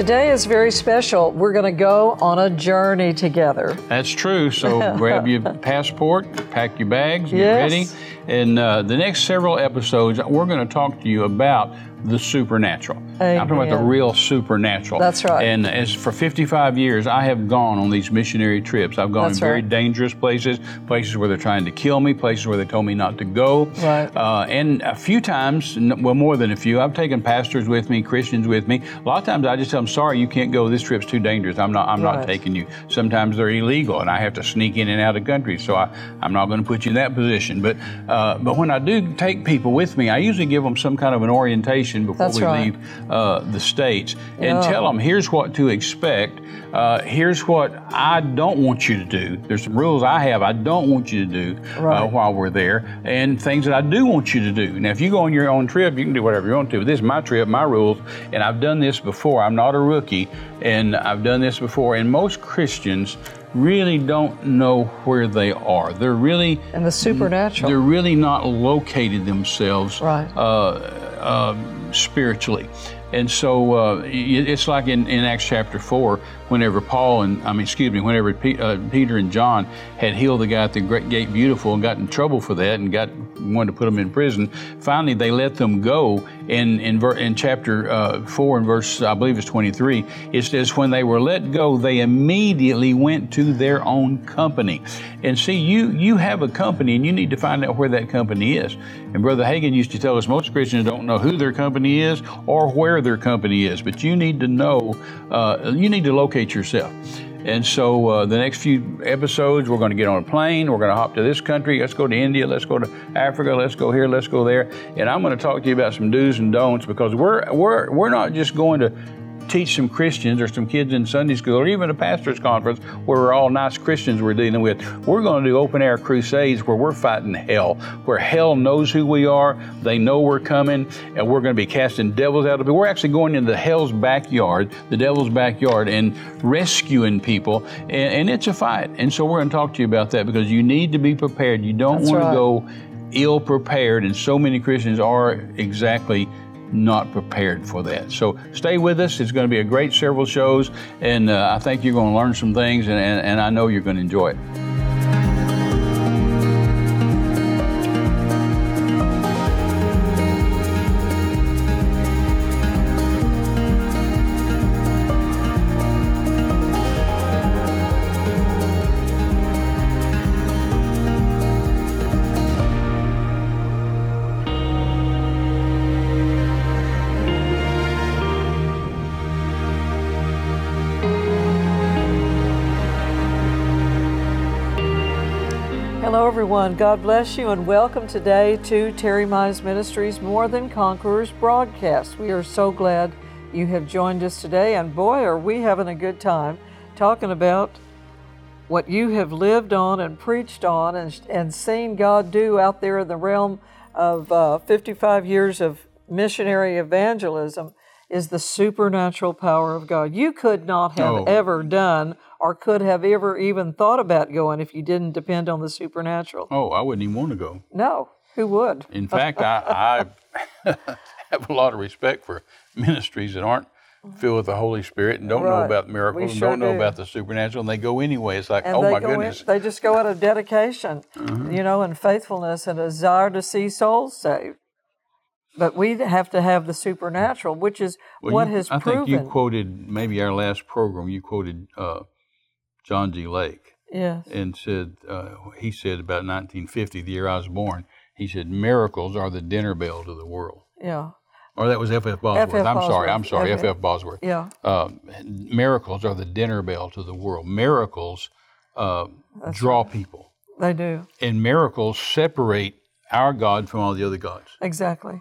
Today is very special. We're going to go on a journey together. That's true. So grab your passport, pack your bags, get Yes. ready. And uh, the next several episodes, we're going to talk to you about the supernatural. I'm talking about the real supernatural. That's right. And as for 55 years, I have gone on these missionary trips. I've gone That's in very right. dangerous places, places where they're trying to kill me, places where they told me not to go. Right. Uh, and a few times, well, more than a few, I've taken pastors with me, Christians with me. A lot of times, I just tell them, "Sorry, you can't go. This trip's too dangerous. I'm not. I'm Right. not taking you." Sometimes they're illegal, and I have to sneak in and out of countries, So I, I'm not going to put you in that position. But, uh, but when I do take people with me, I usually give them some kind of an orientation before That's we right. leave uh, the states, and Yeah. tell them, "Here's what to expect. Uh, here's what I don't want you to do. There's some rules I have I don't want you to do uh, while we're there, and things that I do want you to do. Now, if you go on your own trip, you can do whatever you want to. But this is my trip, my rules, and I've done this before. I'm not a rookie, and I've done this before. And most Christians really don't know where they are. They're really And the supernatural. they're really not located themselves Right. uh, uh, spiritually. And so uh, it's like in, in Acts chapter 4, whenever Paul and, I mean, excuse me, whenever Pe- uh, Peter and John had healed the guy at the Great Gate Beautiful and got in trouble for that and got wanted to put him in prison, finally they let them go. In, in, ver- in chapter uh, 4 and verse, I believe it's 23, it says, When they were let go, they immediately went to their own company. And see, you, you have a company and you need to find out where that company is. And Brother Hagin used to tell us most Christians don't know who their company is or where their company is, but you need to know, uh, you need to locate yourself. And so uh, the next few episodes, we're going to get on a plane. We're going to hop to this country. Let's go to India. Let's go to Africa. Let's go here. Let's go there. And I'm going to talk to you about some do's and don'ts because we're we're we're not just going to teach some Christians or some kids in Sunday school or even a pastor's conference where we're all nice Christians we're dealing with. We're going to do open air crusades where we're fighting hell, where hell knows who we are, they know we're coming, and we're going to be casting devils out of it. We're actually going into hell's backyard, the devil's backyard, and rescuing people. And, and it's a fight. And so we're going to talk to you about that because you need to be prepared. You don't That's want right. to go ill prepared, and so many Christians are exactly not prepared for that. So stay with us. It's going to be a great several shows, and uh, I think you're going to learn some things, and, and, and I know you're going to enjoy it. Everyone. God bless you, and welcome today to Terry Mize Ministries More Than Conquerors broadcast. We are so glad you have joined us today, and boy, are we having a good time talking about what you have lived on and preached on and, and seen God do out there in the realm of uh, 55 years of missionary evangelism is the supernatural power of God. You could not have Oh. ever done or could have ever even thought about going if you didn't depend on the supernatural. Oh, I wouldn't even want to go. No, who would? In fact, I, I have a lot of respect for ministries that aren't filled with the Holy Spirit and don't know about miracles and don't know do. about the supernatural, and they go anyway. It's like, And oh my go goodness. Mm-hmm. In, they just go out of dedication, you know, and faithfulness and a desire to see souls saved. But we have to have the supernatural, which is Well, what you- has I proven. I think you quoted maybe our last program. You quoted uh, John G. Lake yes, and said uh, he said about 1950, the year I was born. He said miracles are the dinner bell to the world. yeah, Or that was F.F. Bosworth. F.F. I'm sorry. I'm sorry. F.F. F.F. Bosworth. yeah. Uh, miracles are the dinner bell to the world. Miracles uh, draw people, They do and miracles separate our God from all the other gods. exactly.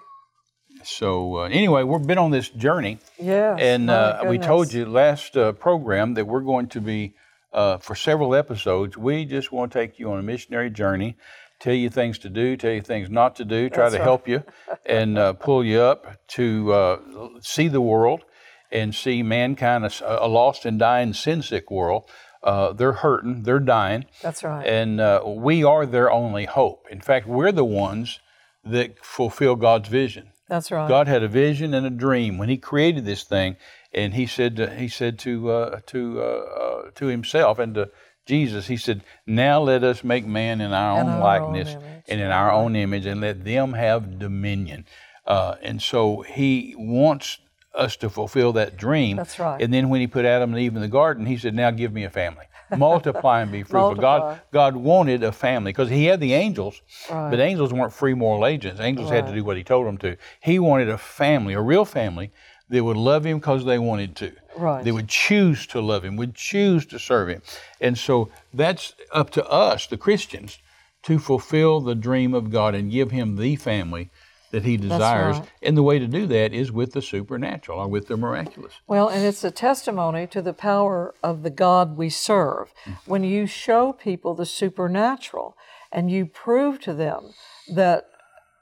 So uh, anyway, we've been on this journey, Yes, and uh, we told you last uh, program that we're going to be uh, for several episodes. We just want to take you on a missionary journey, tell you things to do, tell you things not to do, try That's to right. help you, and uh, pull you up to uh, see the world and see mankind, a, a lost and dying, sin sick world. Uh, they're hurting, they're dying, That's right. and uh, we are their only hope. In fact, we're the ones that fulfill God's vision. That's right. God had a vision and a dream when He created this thing, and he said to, he said to uh, to uh, uh, to himself and to Jesus, he said, "Now let us make man in our own our likeness image. and in our own image, and let them have dominion." Uh, and so he wants us to fulfill that dream. That's right. And then when he put Adam and Eve in the garden, he said, "Now give me a family, multiply and be fruitful." God, Multiply. God wanted a family because He had the angels, Right. but angels weren't free moral agents. Angels had to do what He told them to. He wanted a family, a real family, that would love Him because they wanted to. Right. They would choose to love Him, would choose to serve Him, and so that's up to us, the Christians, to fulfill the dream of God and give Him the family that He desires. right. And the way to do that is with the supernatural or with the miraculous. Well, and it's a testimony to the power of the God we serve. Mm. When you show people the supernatural and you prove to them that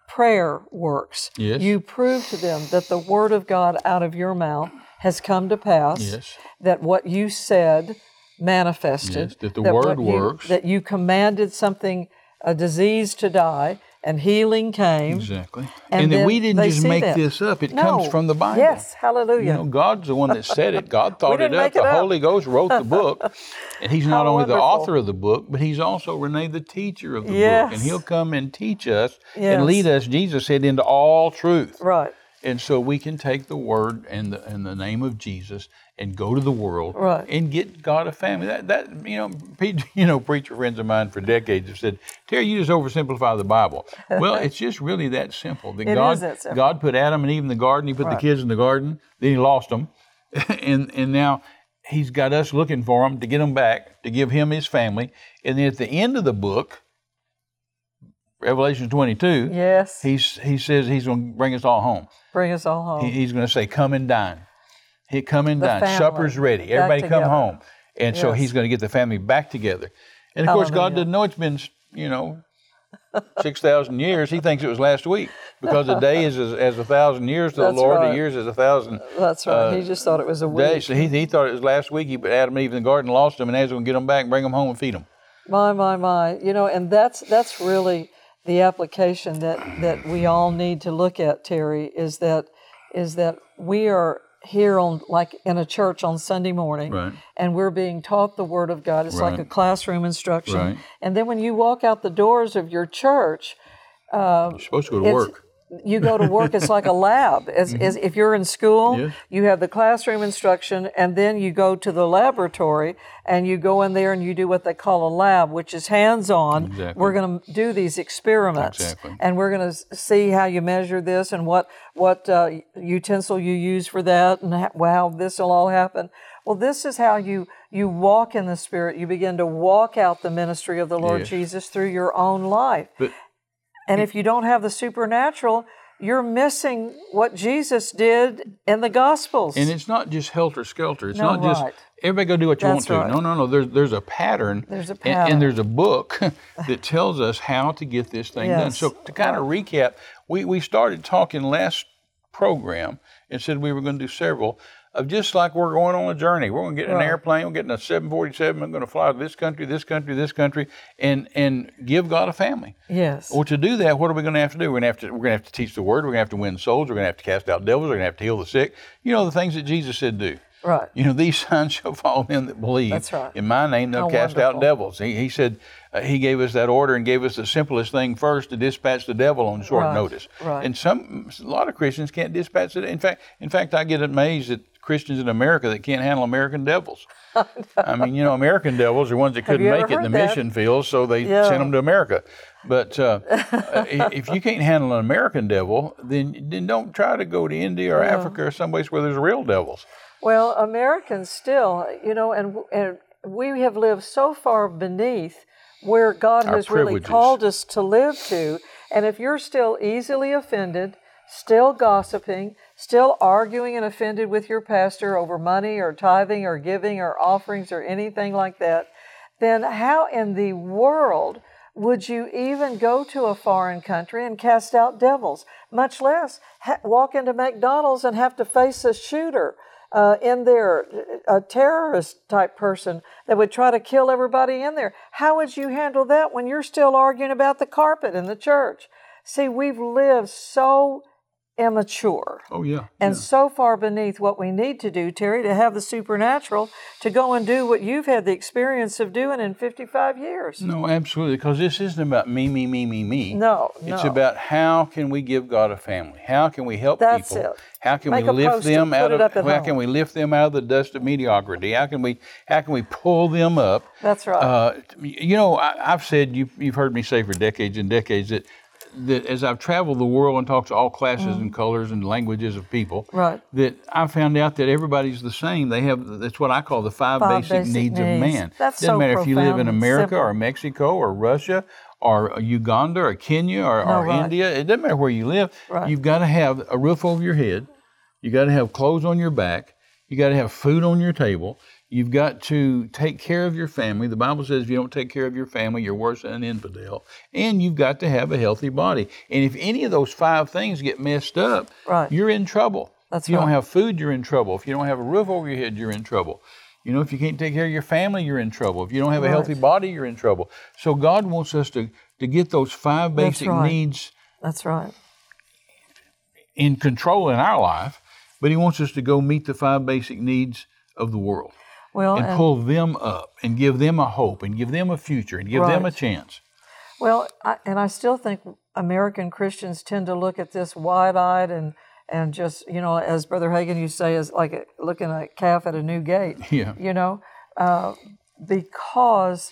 prayer works, Yes. you prove to them that the Word of God out of your mouth has come to pass, Yes. that what you said manifested, Yes, that the what Word you- works. that you commanded something, a disease to die, and healing came. Exactly. And And, then we didn't just make that. this up. It No. comes from the Bible. Yes, hallelujah. You know, God's the one that said it. God thought it up. it the up. Holy Ghost wrote the book. And He's not How only the author of the book, but He's also Renee, the teacher of the book. And He'll come and teach us Yes. and lead us, Jesus said, into all truth. right. And so we can take the word and the, and the name of Jesus and go to the world Right. and get God a family. That, that you know, you know, preacher friends of mine for decades have said, Terry, you just oversimplify the Bible. Well, it's just really that simple. That It God, that simple. God put Adam and Eve in the garden. He put Right. the kids in the garden. Then He lost them, and and now He's got us looking for them to get them back to give Him His family. And then at the end of the book, Revelation 22, Yes. He's, he says He's going to bring us all home. Bring us all home. He- He's going to say, "Come and dine." He come and The dine. family Supper's ready. Everybody come home. And so he's going to get the family back together. And of course, God doesn't know it's been, you know, six thousand years. He thinks it was last week because a day is as, as a thousand years to That's the Lord. right. A year is as a thousand That's right. Uh, he just thought it was a week. days. So he, he thought it was last week. He put Adam and Eve in the garden, lost them, and now he's going to get them back, bring them home, and feed them. My, my, my. You know, and that's that's really the application that that we all need to look at, Terry, is that is that we are here on like in a church on Sunday morning Right. and we're being taught the word of God. It's like a classroom instruction. Right. And then when you walk out the doors of your church, uh, You're supposed to go to work. You go to work it's like a lab as, as if you're in school Mm-hmm. Yes. you have the classroom instruction and then you go to the laboratory and you go in there and you do what they call a lab which is hands-on Exactly. we're going to do these experiments Exactly. and we're going to see how you measure this and what what uh, utensil you use for that and how, how this will all happen well this is how you you walk in the spirit you begin to walk out the ministry of the lord Yes. jesus through your own life But and if you don't have the supernatural, you're missing what Jesus did in the Gospels. And it's not just helter skelter. It's No, not just everybody go do what you That's want right. to. No, no, no. There's there's a pattern. There's a and- pattern. And, there's a book that tells us how to get this thing done. Yes. So to kind of recap, we, we started talking last program and said we were going to do several of just like we're going on a journey. We're going to get in an airplane. We're getting a 747. I'm going to fly to this country, this country, this country, and and give God a family. yes. Well, to do that, what are we going to have to do? We're going to have to we're going to have to teach the word. We're going to have to win souls. We're going to have to cast out devils. We're going to have to heal the sick. You know the things that Jesus said do. Right. You know these signs shall follow them that believe. That's right. In my name they'll How cast out devils. He, he said uh, he gave us that order and gave us the simplest thing first to dispatch the devil on short Right, notice. right. And some a lot of Christians can't dispatch it. In fact, in fact, I get amazed at Christians in America that can't handle American devils. I mean, you know, American devils are ones that couldn't make it in the that? mission field, so they Yeah. sent them to America. But uh, if you can't handle an American devil, then then don't try to go to India or Africa or someplace where there's real devils. Well, Americans still, you know, and and we have lived so far beneath where God Our has really called us to live to. And if you're still easily offended, still gossiping, still arguing and offended with your pastor over money or tithing or giving or offerings or anything like that, then how in the world would you even go to a foreign country and cast out devils, much less ha- walk into McDonald's and have to face a shooter uh, in there, a terrorist type person that would try to kill everybody in there? How would you handle that when you're still arguing about the carpet in the church? See, we've lived so immature Oh yeah. and yeah. so far beneath what we need to do, Terry, to have the supernatural to go and do what you've had the experience of doing in 55 years. No, absolutely, because this isn't about me, me, me, me, me. No, It's no. about how can we give God a family? How can we help That's people? it. How can Make we lift them out of how home. can we lift them out of the dust of mediocrity? How can we how can we pull them up? That's right. Uh, you know, I, I've said you've, you've heard me say for decades and decades that that as I've traveled the world and talked to all classes mm. and colors and languages of people. Right. that I found out that everybody's the same. They have that's what I call the five, Five basic, basic needs, of man. That's Doesn't so matter if you live in America simple. or Mexico or Russia or Uganda or Kenya or, No, or right. India. It doesn't matter where you live. Right. You've got to have a roof over your head. You got to have clothes on your back. You got to have food on your table. You've got to take care of your family. The Bible says if you don't take care of your family, you're worse than an infidel. And you've got to have a healthy body. And if any of those five things get messed up, Right. you're in trouble. That's if you don't have food, you're in trouble. If you don't have a roof over your head, you're in trouble. You know, if you can't take care of your family, you're in trouble. If you don't have a healthy body, you're in trouble. So God wants us to, to get those five That's basic right. needs That's right. in control in our life, but He wants us to go meet the five basic needs of the world Well, and and- pull them up and give them a hope and give them a future and give them a chance. Well, I, and I still think American Christians tend to look at this wide-eyed and and just you know, as Brother Hagin you say, is like a, looking at a calf at a new gate. Yeah. You know, uh, because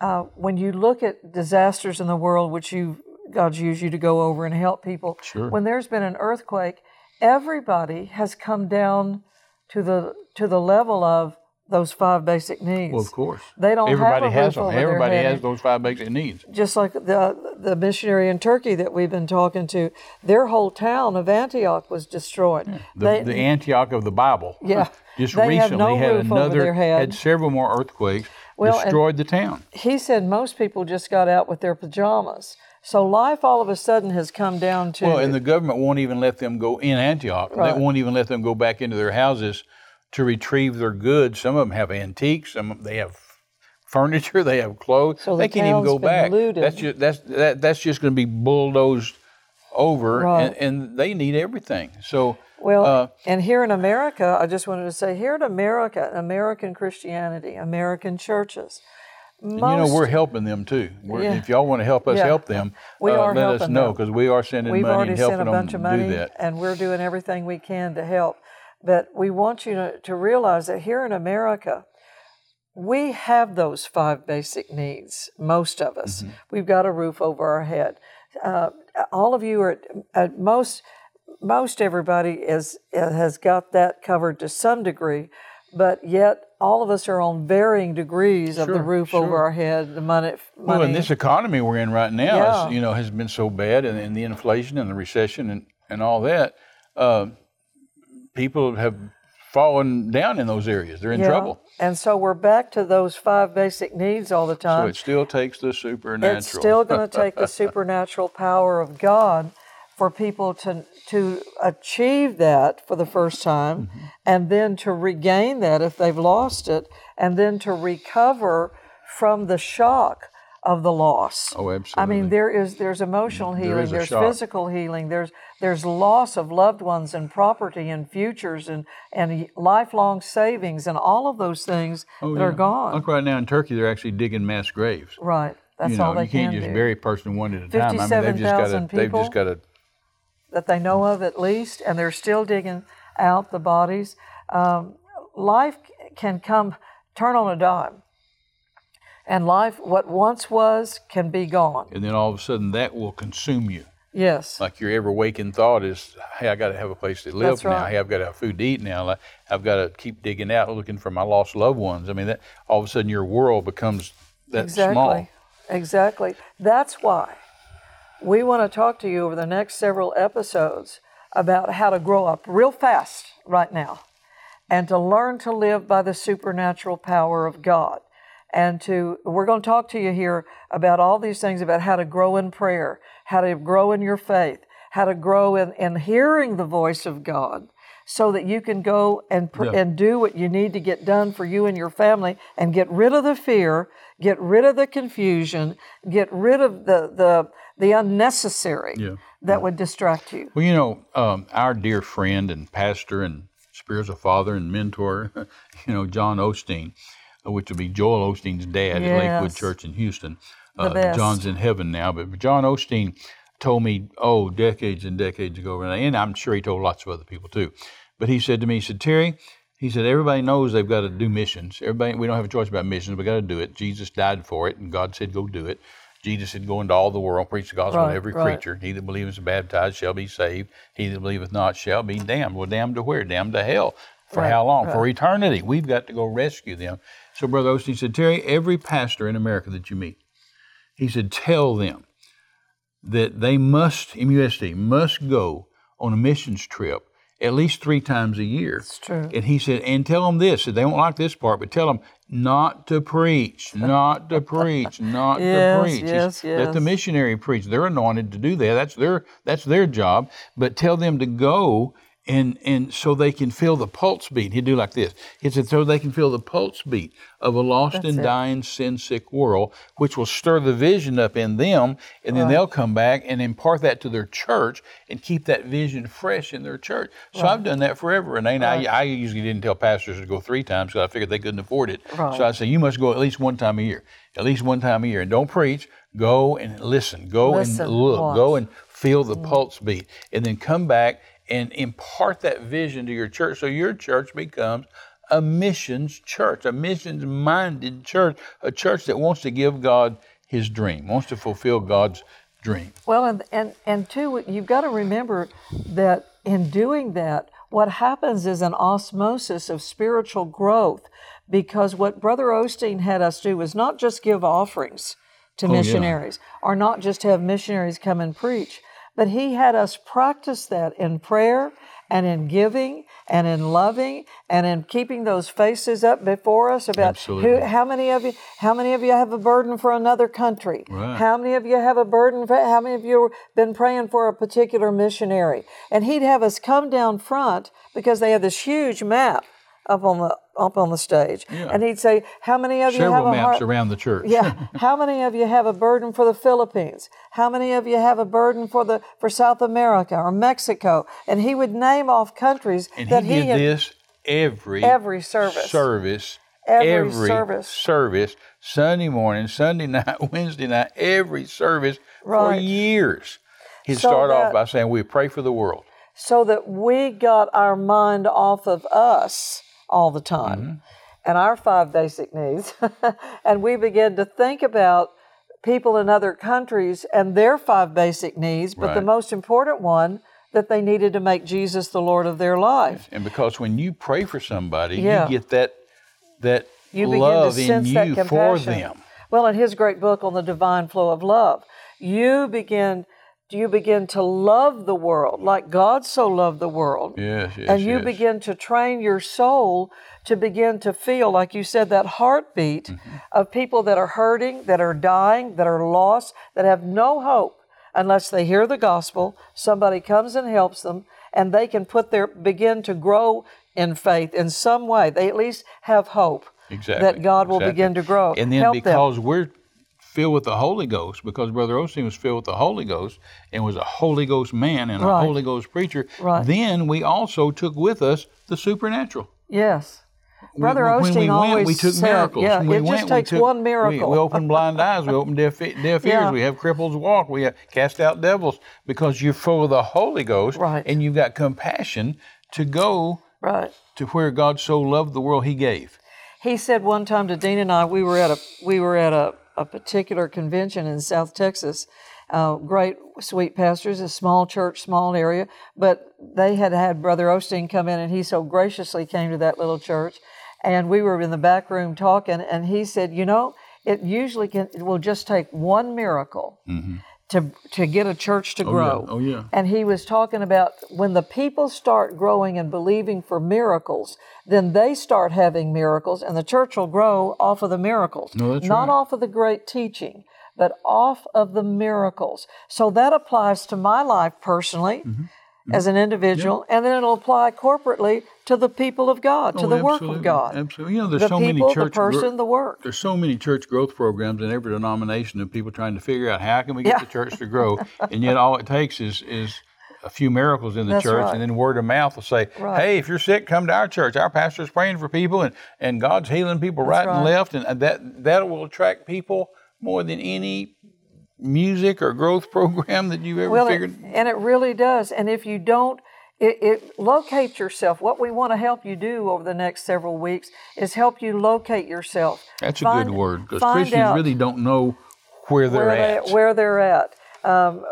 uh, when you look at disasters in the world, which you God's used you to go over and help people, Sure. when there's been an earthquake, everybody has come down to the to the level of those five basic needs. Well, of course. They don't have Everybody has them. Everybody has those five basic needs. just like the the missionary in Turkey that we've been talking to, their whole town of Antioch was destroyed. The, They- the Antioch of the Bible. Yeah. Just They had recently no had another had several more earthquakes Well, destroyed the town. he said most people just got out with their pajamas. So life all of a sudden has come down to Well, and the government won't even let them go in Antioch. Right. They won't even let them go back into their houses to retrieve their goods. Some of them have antiques. Some of them, they have furniture. They have clothes. So the they can't even go back. looted. That's just that's that, that's just going to be bulldozed over, Right. and, and they need everything. So Well, uh, and here in America, I just wanted to say here in America, American Christianity, American churches, and you know we're helping them too. Yeah. If y'all want to help us Yeah. help them, We uh, are let us know because we are sending We've money already and helping sent a them bunch of money, do that. and we're doing everything we can to help. But we want you to, to realize that here in America, we have those five basic needs, most of us. Mm-hmm. We've got a roof over our head. Uh, all of you are, at most, most everybody is, has got that covered to some degree, but yet all of us are on varying degrees of the Sure, roof over our head, the money. Well, money. and this economy we're in right now, Yeah. is, you know, has been so bad, and, and the inflation and the recession and, and all that. Uh, people have fallen down in those areas. They're in Yeah. trouble. And so we're back to those five basic needs all the time. So it still takes the supernatural. it's still going to take the supernatural power of God for people to to achieve that for the first time Mm-hmm. and then to regain that if they've lost it and then to recover from the shock of the loss. Oh, absolutely. I mean there is there's emotional healing, there's shock. physical healing, there's there's loss of loved ones and property and futures and and lifelong savings and all of those things Oh, that yeah. are gone. Like right now in Turkey, they're actually digging mass graves. Right. That's you know, all they you can't can just do. bury a person one at a time. I mean, they've just got to. 57,000 They've just got to. that they know of at least, and they're still digging out the bodies. Um, life can come, turn on a dime. And life, what once was, can be gone. And then all of a sudden, that will consume you. Yes. Like your ever waking thought is, hey, I got to have a place to live That's now. right. Hey, I've got to have food to eat now. I've got to keep digging out, looking for my lost loved ones. I mean, that all of a sudden your world becomes that exactly. small. Exactly. That's why we want to talk to you over the next several episodes about how to grow up real fast right now and to learn to live by the supernatural power of God. And to, we're going to talk to you here about all these things about how to grow in prayer, how to grow in your faith, how to grow in, in hearing the voice of God so that you can go and, pr- Yeah. and do what you need to get done for you and your family and get rid of the fear, get rid of the confusion, get rid of the, the, the unnecessary. Yeah. that would distract you? Well, you know, um, our dear friend and pastor and spiritual father and mentor, you know, John Osteen, which would be Joel Osteen's dad at Lakewood Church in Houston. The Uh, best. John's in heaven now, but John Osteen told me, oh, decades and decades ago, and I'm sure he told lots of other people too. But he said to me, he said, Terry, he said, everybody knows they've got to do missions. Everybody, we don't have a choice about missions. We got to do it. Jesus died for it, and God said, go do it. Jesus said, go into all the world, preach the gospel Right, to every right. creature. He that believeth and is baptized shall be saved. He that believeth not shall be damned. Well, damned to where? Damned to hell. For Right, how long? For eternity. We've got to go rescue them. So Brother Osteen said, Terry, every pastor in America that you meet, he said, tell them that they must, MUSD, must go on a missions trip at least three times a year. That's true. And he said, and tell them this. They won't like this part, but tell them not to preach, not to preach, not Yes, to preach. Yes, said, Let the missionary preach. They're anointed to do that. That's their that's their job. But tell them to go and and so they can feel the pulse beat. He'd do like this. He said, so they can feel the pulse beat of a lost and it. dying, sin sick world, which will stir the vision up in them, and then they'll come back and impart that to their church and keep that vision fresh in their church. So I've done that forever. And I, I usually didn't tell pastors to go three times because I figured they couldn't afford it. Right. So I say, you must go at least one time a year. At least one time a year. And don't preach. Go and listen. Go Listen, and look. watch. Go and feel the mm. pulse beat. And then come back and impart that vision to your church so your church becomes a missions church, a missions minded church, a church that wants to give God his dream, wants to fulfill God's dream. Well, and, and, and two, you've got to remember that in doing that, what happens is an osmosis of spiritual growth because what Brother Osteen had us do was not just give offerings to Oh, yeah. missionaries or not just have missionaries come and preach, but he had us practice that in prayer and in giving and in loving and in keeping those faces up before us about who, how many of you how many of you have a burden for another country? Right. how many of you have a burden for how many of you have been praying for a particular missionary? And he'd have us come down front because they have this huge map up on the up on the stage and he'd say how many of you have a maps heart around the church. yeah. How many of you have a burden for the Philippines? How many of you have a burden for the for South America or Mexico? And he would name off countries And that he did had- this every Every service. service, Every service. service, Sunday morning, Sunday night, Wednesday night, every service for years. He'd So start off by saying, "We pray for the world." so that we got our mind off of us all the time Mm-hmm. and our five basic needs, and we begin to think about people in other countries and their five basic needs, but the most important one that they needed to make Jesus the Lord of their life. And because when you pray for somebody, Yeah. you get that that you begin love to in sense that you compassion. for them. Well, in his great book on the divine flow of love, you begin you begin to love the world like God so loved the world. Yes, yes, and you yes. begin to train your soul to begin to feel, like you said, that heartbeat Mm-hmm. of people that are hurting, that are dying, that are lost, that have no hope unless they hear the gospel, somebody comes and helps them, and they can put their begin to grow in faith in some way. They at least have hope Exactly. that God will exactly. begin to grow. And then Help them. because we're filled with the Holy Ghost, because Brother Osteen was filled with the Holy Ghost and was a Holy Ghost man and Right. a Holy Ghost preacher, Right. then we also took with us the supernatural. Yes. Brother when Osteen we went, always we took said, miracles. yeah, we it went, just we takes took- one miracle. We, open blind eyes. We open deaf, deaf ears. We have cripples walk. We have cast out devils because you're full of the Holy Ghost Right. and you've got compassion to go right. to where God so loved the world He gave. He said one time to Dean and I, we were at a we were at a, a particular convention in South Texas. Uh, great, sweet pastors, a small church, small area, but they had had Brother Osteen come in, and he so graciously came to that little church, and we were in the back room talking, and he said, you know, it usually can it will just take one miracle to to get a church to grow. Mm-hmm. Oh, yeah. And he was talking about when the people start growing and believing for miracles, then they start having miracles, and the church will grow off of the miracles. No, that's Not right. off of the great teaching, but off of the miracles. So that applies to my life personally. Mm-hmm. As an mm-hmm. individual, and then it'll apply corporately to the people of God, to Oh, the work of God. Absolutely. You know, there's The so people, many church the person, gro- the work. there's so many church growth programs in every denomination of people trying to figure out how can we get Yeah. the church to grow, and yet all it takes is is a few miracles in the That's church, right. and then word of mouth will say, Right. "Hey, if you're sick, come to our church. Our pastor's praying for people, and and God's healing people right, and left, and that that will attract people more than any music or growth program that you've ever Well, it- figured." and it really does. And if you don't, it, it locate yourself. What we want to help you do over the next several weeks is help you locate yourself. That's a good word because Christians really don't know where they're where, at. They, where they're at. Um,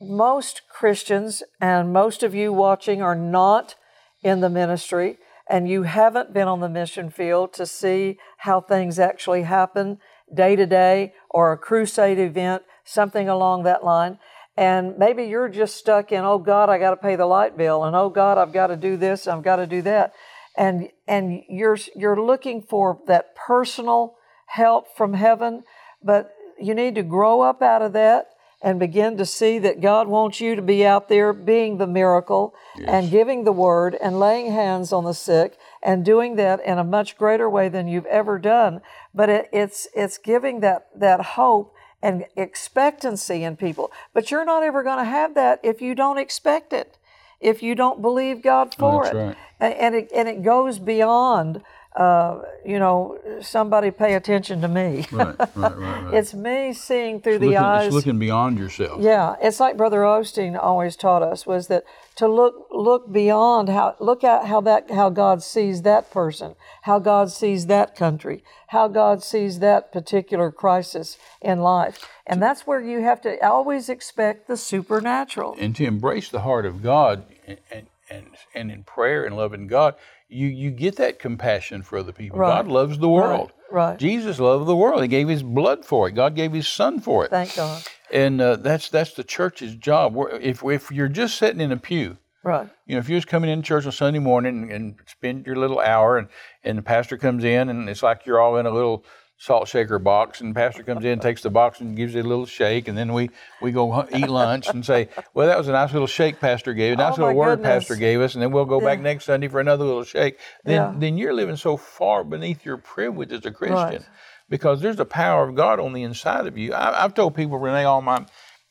most Christians and most of you watching are not in the ministry, and you haven't been on the mission field to see how things actually happen day to day or a crusade event, something along that line. And maybe you're just stuck in, oh God, I got to pay the light bill, and oh God, I've got to do this, I've got to do that, and and you're you're looking for that personal help from heaven, but you need to grow up out of that and begin to see that God wants you to be out there being the miracle and giving the word and laying hands on the sick and doing that in a much greater way than you've ever done. But it, it's it's giving that that hope and expectancy in people. But you're not ever going to have that if you don't expect it, if you don't believe God oh, for Oh, it. right. And it and it goes beyond. Uh, you know, somebody pay attention to me. right, right, right, right. It's me seeing through the looking, eyes. It's looking beyond yourself. yeah, it's like Brother Osteen always taught us was that to look look beyond how look at how that how God sees that person, how God sees that country, how God sees that particular crisis in life, and that's where you have to always expect the supernatural. And to embrace the heart of God and, and, and, and in prayer and loving God, you, you get that compassion for other people. Right. God loves the world. right. right. Jesus loved the world. He gave his blood for it. God gave his son for it. Thank God. And uh, that's that's the church's job. If, if you're just sitting in a pew, Right. you know, if you're just coming in church on Sunday morning and spend your little hour, and, and the pastor comes in, and it's like you're all in a little salt shaker box, and pastor comes in, takes the box, and gives you a little shake, and then we we go eat lunch and say, well, that was a nice little shake pastor gave, a oh nice Oh, little word goodness. pastor gave us, and then we'll go back next Sunday for another little shake. Then Yeah. then you're living so far beneath your privilege as a Christian. Right. Because there's the power of God on the inside of you. I, I've told people, Renee, all my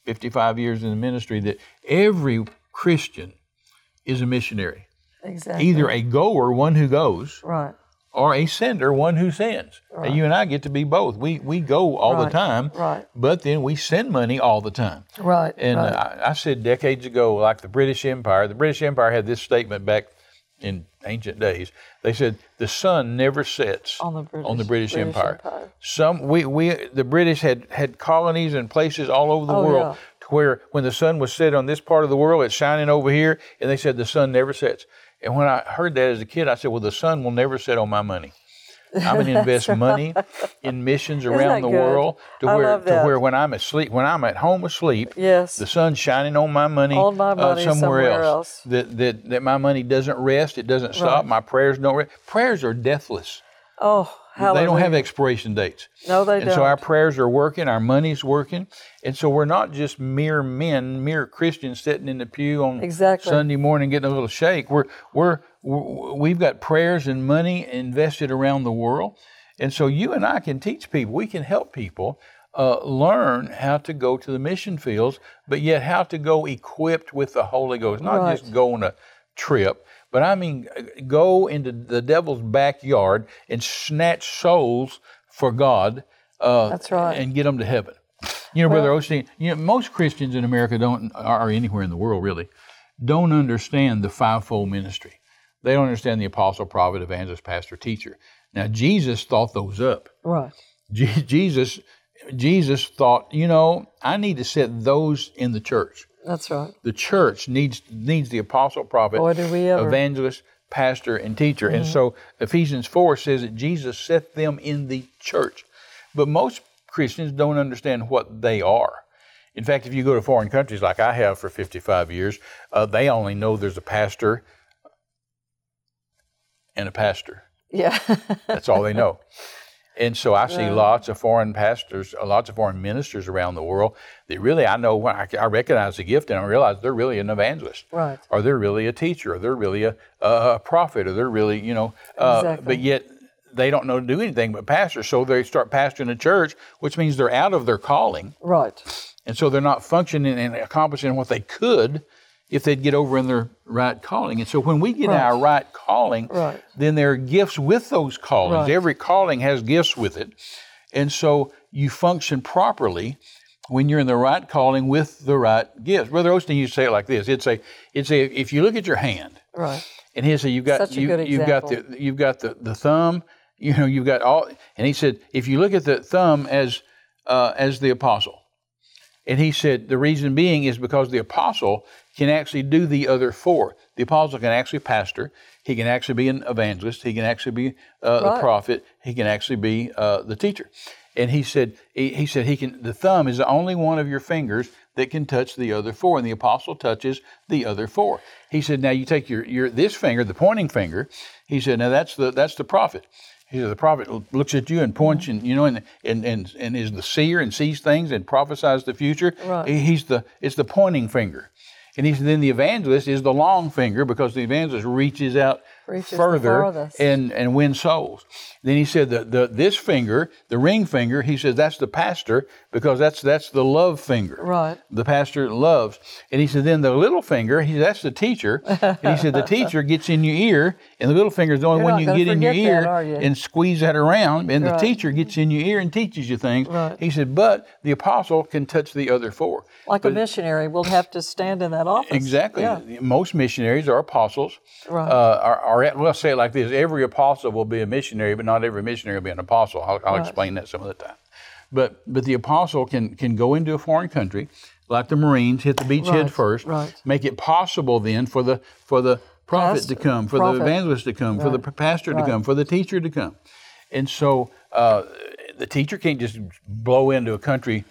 55 years in the ministry, that every Christian is a missionary Exactly. either a goer, one who goes, Right. Or a sender, one who sends. And you and I get to be both. We we go all the time, right. but then we send money all the time. Right. And right. I, I said decades ago, like the British Empire, the British Empire had this statement back in ancient days. They said the sun never sets On the British- on the British, British Empire. Empire. Some we, we the British had had colonies and places all over the Oh, world yeah. to where when the sun was set on this part of the world, it's shining over here, and they said the sun never sets. And when I heard that as a kid, I said, "Well, the sun will never set on my money." I'm going to invest money in missions around the good? world to I where to where when I'm asleep, when I'm at home asleep, Yes. the sun's shining on my money, On my uh, money somewhere, somewhere else. else. That, that that my money doesn't rest, it doesn't stop. Right. My prayers don't rest. Prayers are deathless. oh, hallelujah. They don't have expiration dates. No, they and don't. And so our prayers are working, our money's working, and so we're not just mere men, mere Christians sitting in the pew on Exactly. Sunday morning getting a little shake. We're we're, we've got prayers and money invested around the world, and so you and I can teach people. We can help people uh, learn how to go to the mission fields, but yet how to go equipped with the Holy Ghost, not Right. just go on a trip. But I mean, uh, go into the devil's backyard and snatch souls for God. Uh, That's right. And get them to heaven. You know, Brother Osteen, you know, most Christians in America don't, or anywhere in the world really, don't understand the fivefold ministry. They don't understand the apostle, prophet, evangelist, pastor, teacher. Now, Jesus thought those up. Right. Je- Jesus, Jesus thought, you know, I need to set those in the church. That's right. The church needs needs the apostle, prophet, Boy, ever. Mm-hmm. evangelist, pastor, and teacher. And so Ephesians 4 says that Jesus set them in the church. But most Christians don't understand what they are. In fact, if you go to foreign countries like I have for 55 years, uh, they only know there's a pastor and a pastor. Yeah. That's all they know. And so I see lots of foreign pastors, uh, lots of foreign ministers around the world that really I know when I, I recognize the gift and I realize they're really an evangelist, Right. or they're really a teacher, or they're really a, a prophet, or they're really you know, uh, Exactly. but yet they don't know to do anything but pastor. So they start pastoring a church, which means they're out of their calling, Right. and so they're not functioning and accomplishing what they could if they'd get over in their right calling. And so when we get Right. our right calling, Right. then there are gifts with those callings. Right. Every calling has gifts with it. And so you function properly when you're in the right calling with the right gifts. Brother Osteen used to say it like this. It'd say, it'd say if you look at your hand, Right. and he'd say you've got you, you've got the you've got the, the thumb, you know, you've got all and he said, if you look at the thumb as uh, as the apostle, and he said the reason being is because the apostle can actually do the other four. The apostle can actually pastor. He can actually be an evangelist. He can actually be uh, Right. a prophet. He can actually be uh, the teacher. And he said he, he said he can. The thumb is the only one of your fingers that can touch the other four, and the apostle touches the other four. He said, now you take your your this finger, the pointing finger. He said, now that's the that's the prophet. He said, the prophet looks at you and points, and you know, and and and, and is the seer and sees things and prophesies the future. Right. He- He's the it's the pointing finger, and he said then the evangelist is the long finger because the evangelist reaches out further and and wins souls. Then he said the, the this finger, the ring finger, he says that's the pastor because that's that's the love finger. Right. The pastor loves. And he said then the little finger, he said, that's the teacher. and he said the teacher gets in your ear, and the little finger is the only You're one you get in your ear that, you? and squeeze that around, and the teacher gets in your ear and teaches you things. Right. He said, but the apostle can touch the other four. Like a missionary will have to stand in that office. Exactly. Yeah. Most missionaries are apostles. Right. Uh, are, are, well, I'll say it like this every apostle will be a missionary, but not every missionary will be an apostle. I'll, I'll Right. explain that some other time. But, but the apostle can, can go into a foreign country, like the Marines, hit the beachhead Right, first, right. make it possible then for the, for the prophet Pastor, to come, for prophet. the evangelist to come, for the pastor to come, for the teacher to come. And so uh, the teacher can't just blow into a country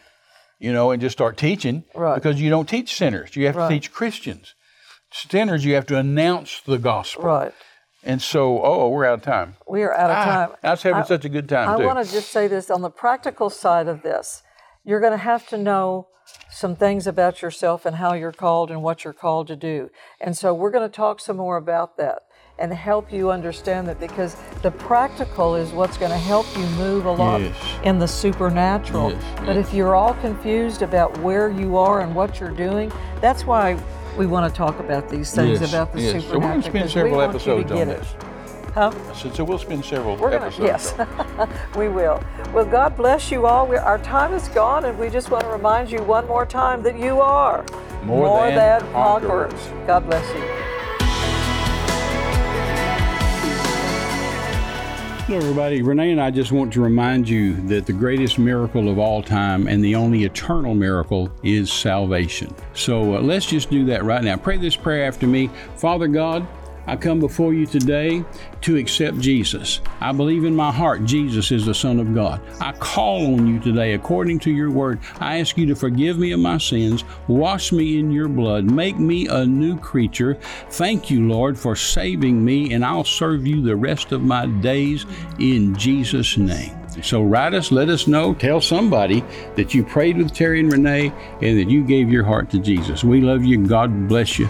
you know, and just start teaching Right. because you don't teach sinners. You have Right. to teach Christians. Sinners, you have to announce the gospel. Right. And so, oh, we're out of time. We are out of Ah, time. I was having I- such a good time I too. want to just say this on the practical side of this. You're going to have to know some things about yourself and how you're called and what you're called to do. And so we're going to talk some more about that and help you understand that because the practical is what's going to help you move a lot Yes. in the supernatural. Yes, But if you're all confused about where you are and what you're doing, that's why we want to talk about these things Yes, about the yes. So we're supernatural. going to spend several we want you to episodes on get it. this. Huh? So, so we'll spend several We're gonna, episodes. yes, we will. Well, God bless you all. we our time is gone, and we just want to remind you one more time that you are More than conquerors. God bless you. Hello, everybody. Renee and I just want to remind you that the greatest miracle of all time and the only eternal miracle is salvation. So uh, let's just do that right now. Pray this prayer after me. Father God, I come before you today to accept Jesus. I believe in my heart Jesus is the Son of God. I call on you today according to your word. I ask you to forgive me of my sins, wash me in your blood, make me a new creature. Thank you, Lord, for saving me, and I'll serve you the rest of my days in Jesus' name. So write us, let us know, tell somebody that you prayed with Terry and Renee and that you gave your heart to Jesus. We love you. God bless you.